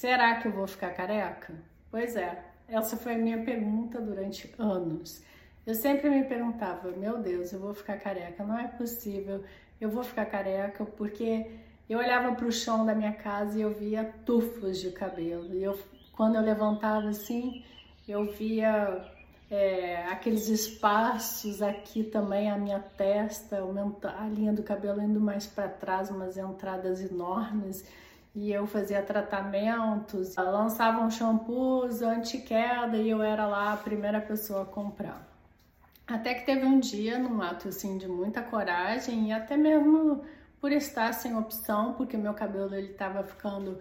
Será que eu vou ficar careca? Pois é, essa foi a minha pergunta durante anos. Eu sempre me perguntava, meu Deus, eu vou ficar careca, não é possível, eu vou ficar careca porque eu olhava para o chão da minha casa e eu via tufos de cabelo. E eu, quando eu levantava assim, eu via é, aqueles espaços aqui também, a minha testa, a linha do cabelo indo mais para trás, umas entradas enormes e eu fazia tratamentos, lançavam shampoos anti-queda e eu era lá a primeira pessoa a comprar. Até que teve um dia, num ato assim de muita coragem e até mesmo por estar sem opção, porque meu cabelo ele estava ficando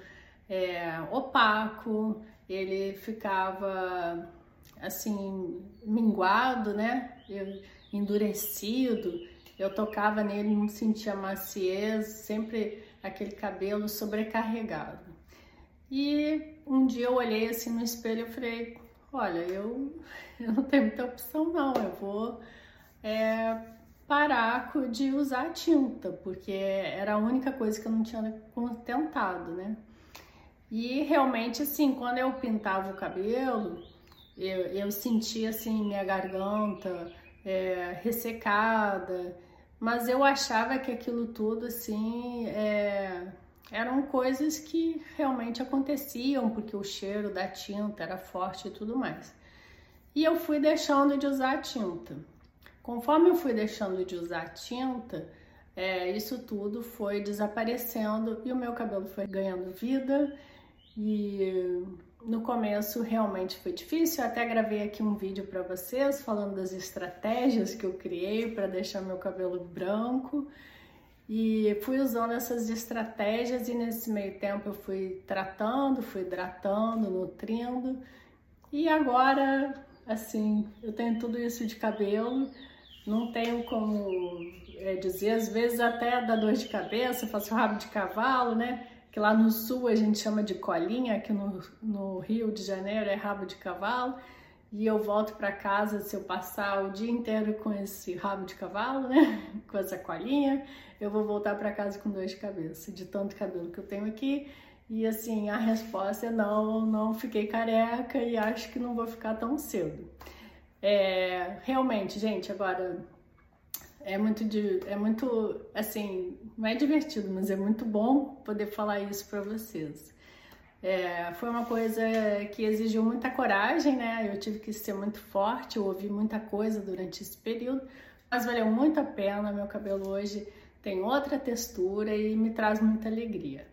é, opaco, ele ficava assim minguado, né? Eu, endurecido. Eu tocava nele, não sentia maciez, sempre aquele cabelo sobrecarregado. E um dia eu olhei assim no espelho e falei, olha, eu, eu não tenho muita opção não, eu vou é, parar de usar tinta, porque era a única coisa que eu não tinha tentado, né? E realmente, assim, quando eu pintava o cabelo, eu, eu sentia, assim, minha garganta é, ressecada, mas eu achava que aquilo tudo, assim, é, eram coisas que realmente aconteciam, porque o cheiro da tinta era forte e tudo mais. E eu fui deixando de usar tinta. Conforme eu fui deixando de usar tinta, é, isso tudo foi desaparecendo e o meu cabelo foi ganhando vida e no começo realmente foi difícil, eu até gravei aqui um vídeo para vocês falando das estratégias que eu criei para deixar meu cabelo branco. E fui usando essas estratégias e nesse meio tempo eu fui tratando, fui hidratando, nutrindo. E agora, assim, eu tenho tudo isso de cabelo, não tenho como é, dizer, às vezes até dá dor de cabeça, faço rabo de cavalo, né? Que lá no sul a gente chama de colinha, aqui no, no Rio de Janeiro é rabo de cavalo, e eu volto para casa se eu passar o dia inteiro com esse rabo de cavalo, né, com essa colinha, eu vou voltar para casa com dor de cabeça, de tanto cabelo que eu tenho aqui, e assim, a resposta é não, não fiquei careca e acho que não vou ficar tão cedo. É, realmente, gente, agora é muito, é muito, assim, não é divertido, mas é muito bom poder falar isso para vocês. É, foi uma coisa que exigiu muita coragem, né? Eu tive que ser muito forte, eu ouvi muita coisa durante esse período, mas valeu muito a pena. Meu cabelo hoje tem outra textura e me traz muita alegria.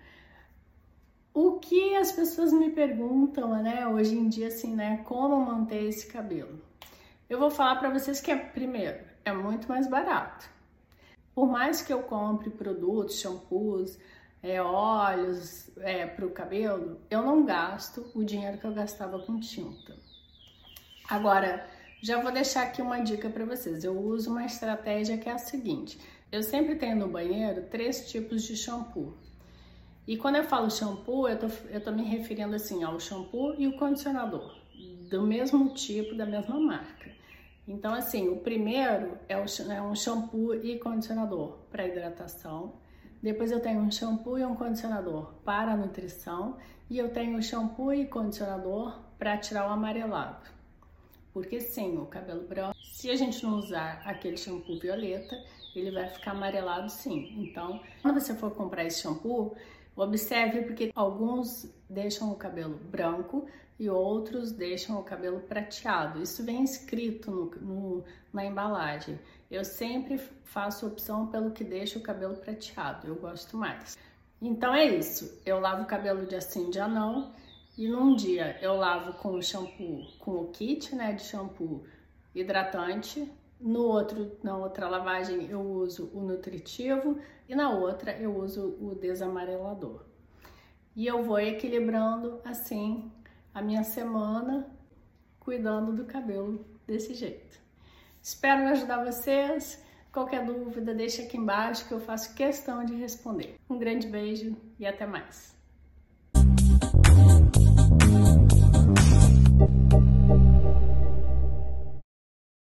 O que as pessoas me perguntam, né, hoje em dia, assim, né, como manter esse cabelo? Eu vou falar para vocês que é, primeiro, é muito mais barato. Por mais que eu compre produtos, shampoos, é, óleos é, para o cabelo, eu não gasto o dinheiro que eu gastava com tinta. Agora, já vou deixar aqui uma dica para vocês. Eu uso uma estratégia que é a seguinte: eu sempre tenho no banheiro três tipos de shampoo. E quando eu falo shampoo, eu tô, eu tô me referindo assim ao shampoo e o condicionador, do mesmo tipo, da mesma marca. Então, assim, o primeiro é, o, é um shampoo e condicionador para hidratação. Depois eu tenho um shampoo e um condicionador para nutrição. E eu tenho um shampoo e condicionador para tirar o amarelado. Porque sim, o cabelo branco, se a gente não usar aquele shampoo violeta, ele vai ficar amarelado sim. Então, quando você for comprar esse shampoo, observe porque alguns deixam o cabelo branco, e outros deixam o cabelo prateado. Isso vem escrito no, no, na embalagem. Eu sempre faço opção pelo que deixa o cabelo prateado, eu gosto mais. Então é isso, eu lavo o cabelo de assim de anão e num dia eu lavo com o shampoo, com o kit né, de shampoo hidratante, no outro, na outra lavagem eu uso o nutritivo e na outra eu uso o desamarelador. E eu vou equilibrando assim a minha semana cuidando do cabelo desse jeito. Espero ajudar vocês. Qualquer dúvida, deixa aqui embaixo que eu faço questão de responder. Um grande beijo e até mais.